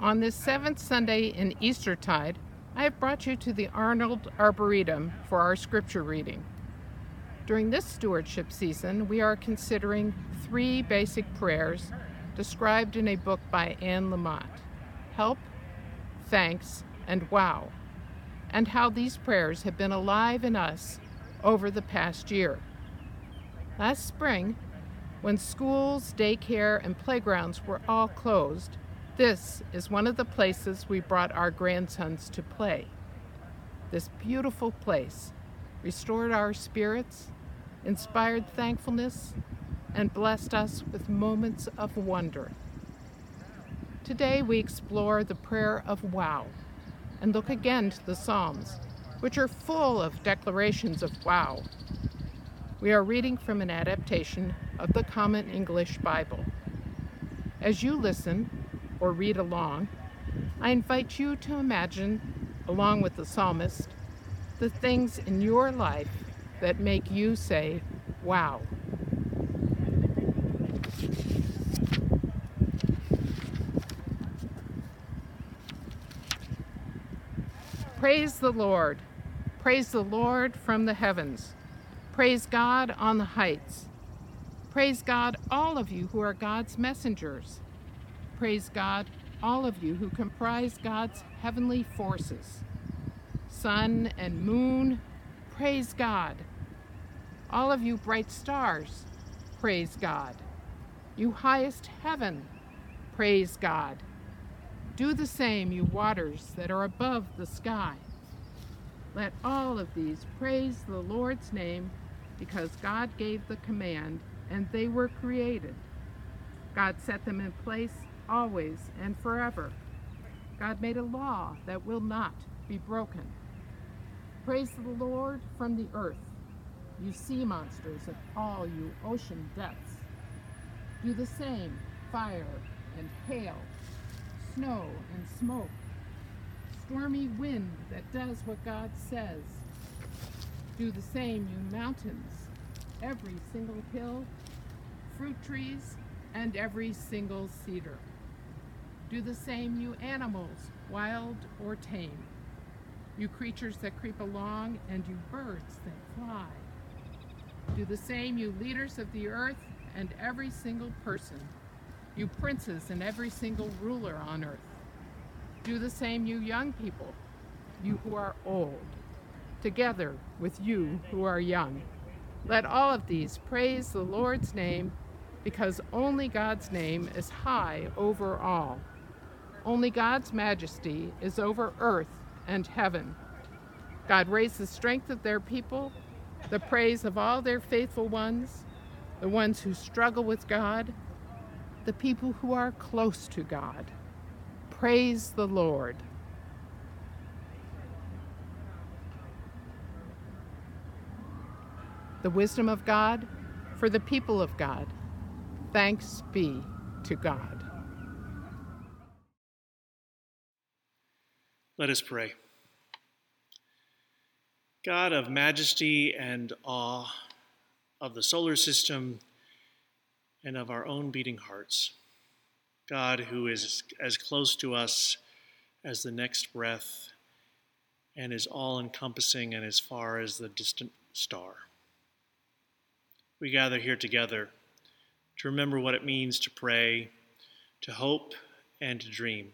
On this seventh Sunday in Eastertide, I have brought you to the Arnold Arboretum for our scripture reading. During this stewardship season, we are considering three basic prayers described in a book by Anne Lamott Help, Thanks, and Wow, and how these prayers have been alive in us over the past year. Last spring, when schools, daycare, and playgrounds were all closed, this is one of the places we brought our grandsons to play. This beautiful place restored our spirits, inspired thankfulness, and blessed us with moments of wonder. Today we explore the prayer of wow and look again to the Psalms, which are full of declarations of wow. We are reading from an adaptation of the Common English Bible. As you listen or read along, I invite you to imagine, along with the psalmist, the things in your life that make you say, wow. Praise the Lord. Praise the Lord from the heavens. Praise God on the heights. Praise God, all of you who are God's messengers. Praise God, all of you who comprise God's heavenly forces. Sun and moon, praise God. All of you bright stars, praise God. You highest heaven, praise God. Do the same, you waters that are above the sky. Let all of these praise the Lord's name because God gave the command and they were created. God set them in place always and forever. God made a law that will not be broken. Praise the Lord from the earth, you sea monsters and all you ocean depths. Do the same, fire and hail, snow and smoke, stormy wind that does what God says. Do the same, you mountains, every single hill, fruit trees, and every single cedar. Do the same, you animals, wild or tame, you creatures that creep along, and you birds that fly. Do the same, you leaders of the earth, and every single person, you princes and every single ruler on earth. Do the same, you young people, you who are old, together with you who are young. Let all of these praise the Lord's name, because only God's name is high over all. Only God's majesty is over earth and heaven. God raised the strength of their people, the praise of all their faithful ones, the ones who struggle with God, the people who are close to God. Praise the Lord. The wisdom of God for the people of God. Thanks be to God. Let us pray. God of majesty and awe, of the solar system, and of our own beating hearts. God who is as close to us as the next breath and is all encompassing and as far as the distant star. We gather here together to remember what it means to pray, to hope, and to dream.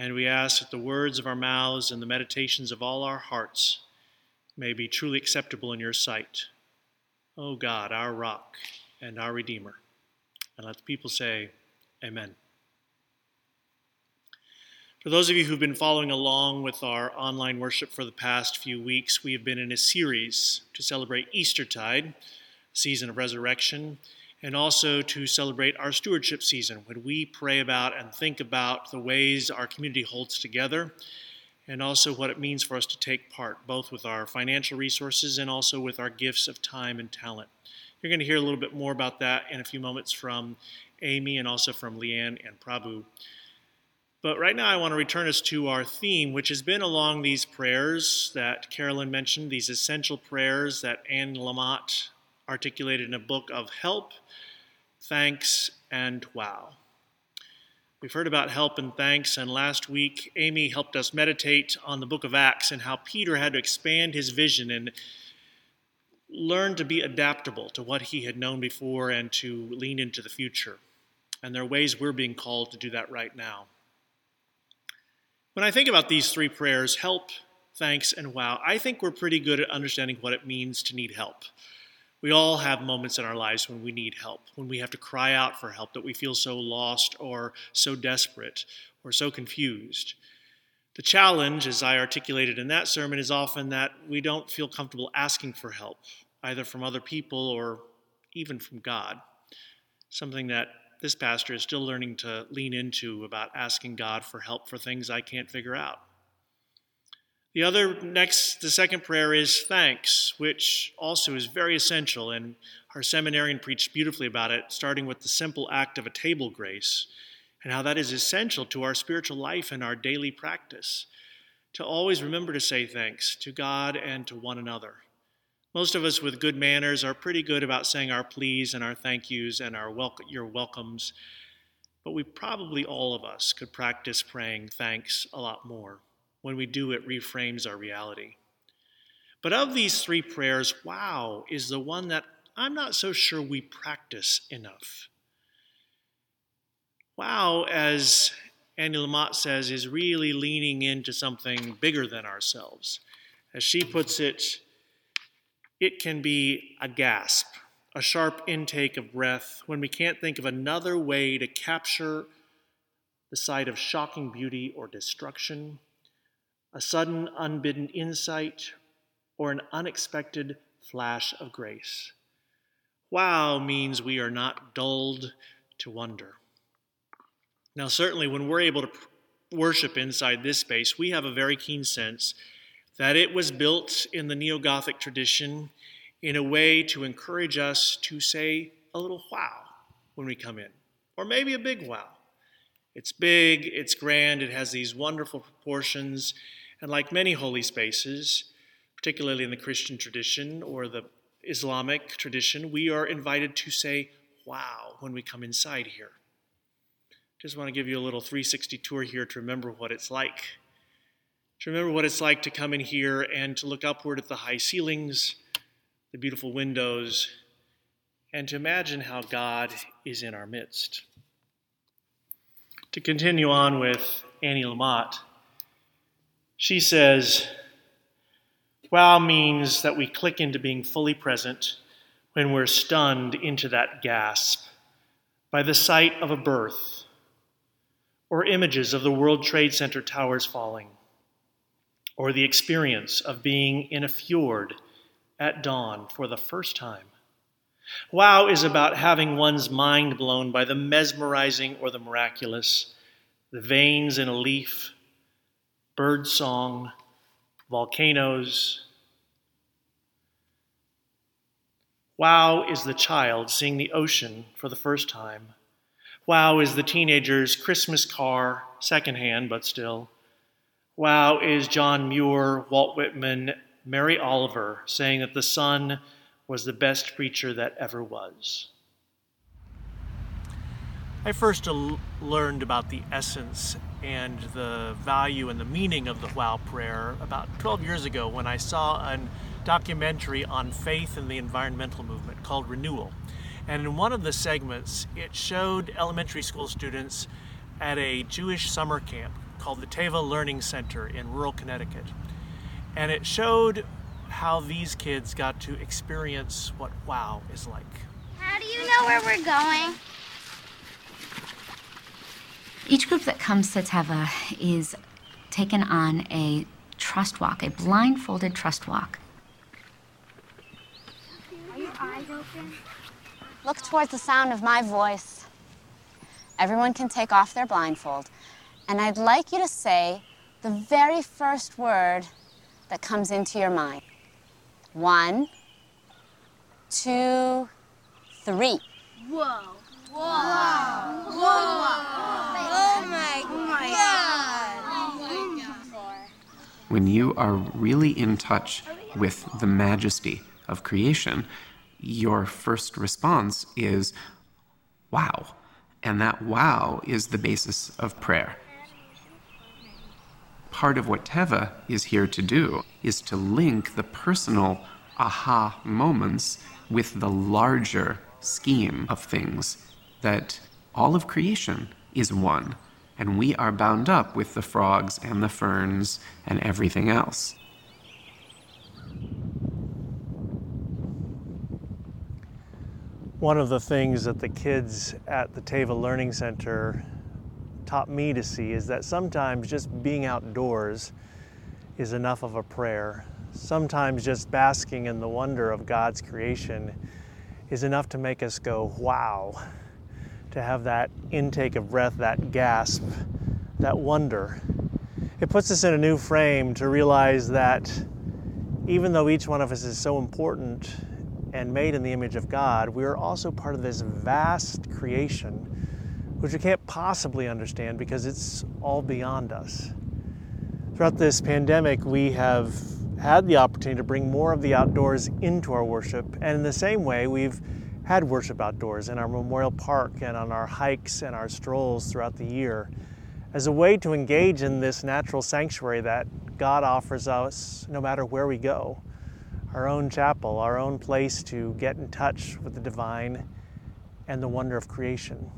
And we ask that the words of our mouths and the meditations of all our hearts may be truly acceptable in your sight. O oh God, our rock and our Redeemer. And let the people say, Amen. For those of you who've been following along with our online worship for the past few weeks, we have been in a series to celebrate Eastertide, season of resurrection and also to celebrate our stewardship season when we pray about and think about the ways our community holds together and also what it means for us to take part, both with our financial resources and also with our gifts of time and talent. You're going to hear a little bit more about that in a few moments from Amy and also from Leanne and Prabhu. But right now, I want to return us to our theme, which has been along these prayers that Carolyn mentioned, these essential prayers that Anne Lamott articulated in a book of help, thanks, and wow. We've heard about help and thanks, and last week Amy helped us meditate on the book of Acts and how Peter had to expand his vision and learn to be adaptable to what he had known before and to lean into the future. And there are ways we're being called to do that right now. When I think about these three prayers help, thanks, and wow I think we're pretty good at understanding what it means to need help. We all have moments in our lives when we need help, when we have to cry out for help, that we feel so lost or so desperate or so confused. The challenge, as I articulated in that sermon, is often that we don't feel comfortable asking for help, either from other people or even from God. Something that this pastor is still learning to lean into about asking God for help for things I can't figure out. The other next, the second prayer is thanks, which also is very essential, and our seminarian preached beautifully about it, starting with the simple act of a table grace and how that is essential to our spiritual life and our daily practice. To always remember to say thanks to God and to one another. Most of us with good manners are pretty good about saying our please and our thank yous and our your welcomes, but we probably all of us could practice praying thanks a lot more. When we do, it reframes our reality. But of these three prayers, wow is the one that I'm not so sure we practice enough. Wow, as Annie Lamott says, is really leaning into something bigger than ourselves. As she puts it, it can be a gasp, a sharp intake of breath when we can't think of another way to capture the sight of shocking beauty or destruction a sudden unbidden insight, or an unexpected flash of grace. Wow means we are not dulled to wonder. Now, certainly, when we're able to worship inside this space, we have a very keen sense that it was built in the Neo Gothic tradition in a way to encourage us to say a little wow when we come in, or maybe a big wow. It's big, it's grand, it has these wonderful proportions, and like many holy spaces, particularly in the Christian tradition or the Islamic tradition, we are invited to say, wow, when we come inside here. Just want to give you a little 360 tour here to remember what it's like. To remember what it's like to come in here and to look upward at the high ceilings, the beautiful windows, and to imagine how God is in our midst. To continue on with Annie Lamott, she says, Wow means that we click into being fully present when we're stunned into that gasp by the sight of a birth or images of the World Trade Center towers falling or the experience of being in a fjord at dawn for the first time. Wow is about having one's mind blown by the mesmerizing or the miraculous, the veins in a leaf bird song, volcanoes. Wow is the child seeing the ocean for the first time. Wow is the teenager's Christmas car, secondhand, but still. Wow is John Muir, Walt Whitman, Mary Oliver saying that the sun was the best preacher that ever was. I first learned about the essence and the value and the meaning of the wow prayer about 12 years ago when I saw a documentary on faith in the environmental movement called Renewal. And in one of the segments, it showed elementary school students at a Jewish summer camp called the Teva Learning Center in rural Connecticut. And it showed how these kids got to experience what wow is like. How do you know where we're going? Each group that comes to Teva is taken on a trust walk, a blindfolded trust walk. Are your eyes open? Look towards the sound of my voice. Everyone can take off their blindfold. And I'd like you to say the very first word that comes into your mind. One, two, three. Whoa. Whoa. Whoa. Whoa. Oh my, oh my God. Oh my God. When you are really in touch with the majesty of creation, your first response is, wow. And that wow is the basis of prayer. Part of what Teva is here to do is to link the personal aha moments with the larger scheme of things that all of creation is one, and we are bound up with the frogs and the ferns and everything else. One of the things that the kids at the Teva Learning Center taught me to see is that sometimes just being outdoors is enough of a prayer. Sometimes just basking in the wonder of God's creation is enough to make us go, wow, to have that intake of breath, that gasp, that wonder. It puts us in a new frame to realize that even though each one of us is so important and made in the image of God, we are also part of this vast creation, which we can't possibly understand because it's all beyond us. Throughout this pandemic, we have had the opportunity to bring more of the outdoors into our worship, and in the same way, we've had worship outdoors in our memorial park and on our hikes and our strolls throughout the year as a way to engage in this natural sanctuary that God offers us no matter where we go. Our own chapel, our own place to get in touch with the divine and the wonder of creation.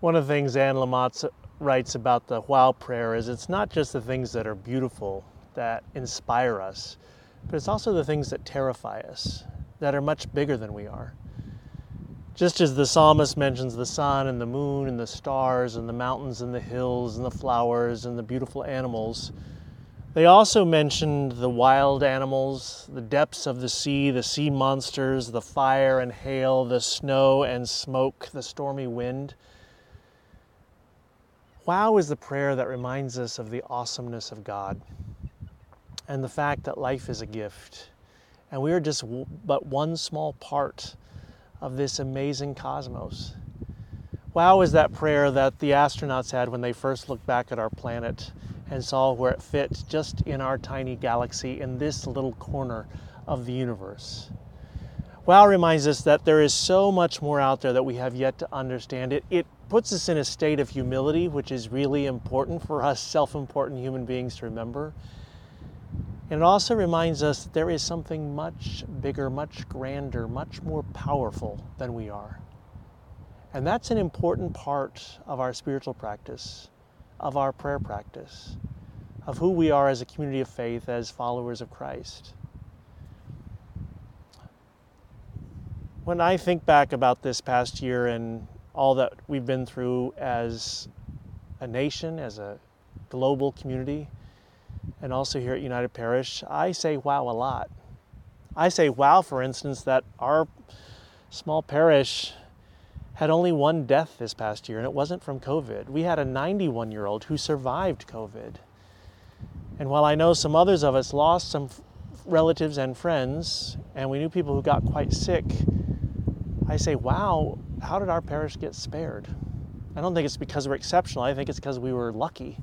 One of the things Anne Lamott writes about the wow prayer is it's not just the things that are beautiful that inspire us, but it's also the things that terrify us, that are much bigger than we are. Just as the psalmist mentions the sun and the moon and the stars and the mountains and the hills and the flowers and the beautiful animals, they also mentioned the wild animals, the depths of the sea, the sea monsters, the fire and hail, the snow and smoke, the stormy wind. Wow is the prayer that reminds us of the awesomeness of God and the fact that life is a gift. And we are just but one small part of this amazing cosmos. Wow is that prayer that the astronauts had when they first looked back at our planet and saw where it fit just in our tiny galaxy in this little corner of the universe. Wow reminds us that there is so much more out there that we have yet to understand. It, it puts us in a state of humility, which is really important for us self important human beings to remember. And it also reminds us that there is something much bigger, much grander, much more powerful than we are. And that's an important part of our spiritual practice, of our prayer practice, of who we are as a community of faith, as followers of Christ. When I think back about this past year and all that we've been through as a nation, as a global community, and also here at United Parish, I say wow a lot. I say wow, for instance, that our small parish had only one death this past year, and it wasn't from COVID. We had a 91 year old who survived COVID. And while I know some others of us lost some relatives and friends, and we knew people who got quite sick, I say, wow, how did our parish get spared? I don't think it's because we're exceptional. I think it's because we were lucky.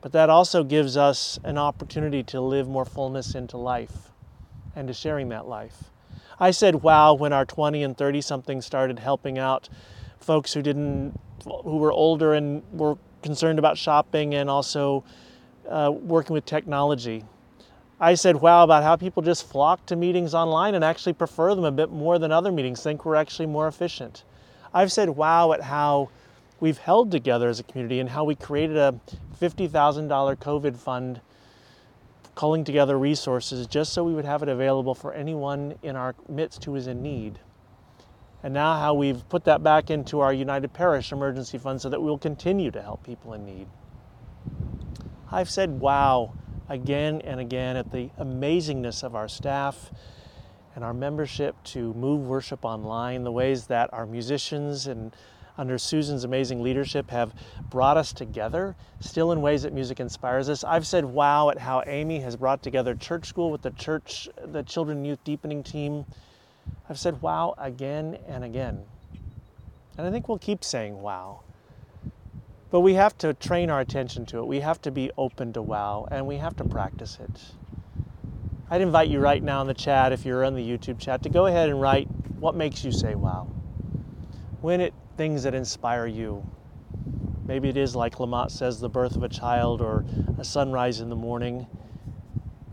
But that also gives us an opportunity to live more fullness into life and to sharing that life. I said, wow, when our 20 and 30 something started helping out folks who didn't, who were older and were concerned about shopping and also uh, working with technology. I said, wow, about how people just flock to meetings online and actually prefer them a bit more than other meetings, think we're actually more efficient. I've said, wow, at how we've held together as a community and how we created a $50,000 COVID fund culling together resources just so we would have it available for anyone in our midst who is in need. And now, how we've put that back into our United Parish Emergency Fund so that we'll continue to help people in need. I've said, wow, again and again at the amazingness of our staff and our membership to move worship online, the ways that our musicians and under Susan's amazing leadership, have brought us together, still in ways that music inspires us. I've said wow at how Amy has brought together church school with the church, the children and youth deepening team. I've said wow again and again. And I think we'll keep saying wow. But we have to train our attention to it. We have to be open to wow, and we have to practice it. I'd invite you right now in the chat, if you're in the YouTube chat, to go ahead and write what makes you say wow. When it things that inspire you. Maybe it is like Lamott says, the birth of a child or a sunrise in the morning.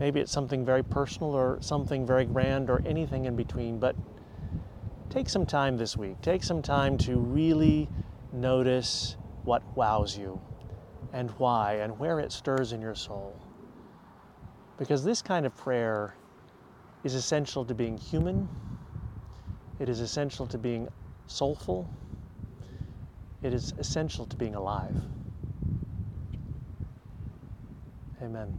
Maybe it's something very personal or something very grand or anything in between. But take some time this week. Take some time to really notice what wows you and why and where it stirs in your soul. Because this kind of prayer is essential to being human, it is essential to being soulful, it is essential to being alive. Amen.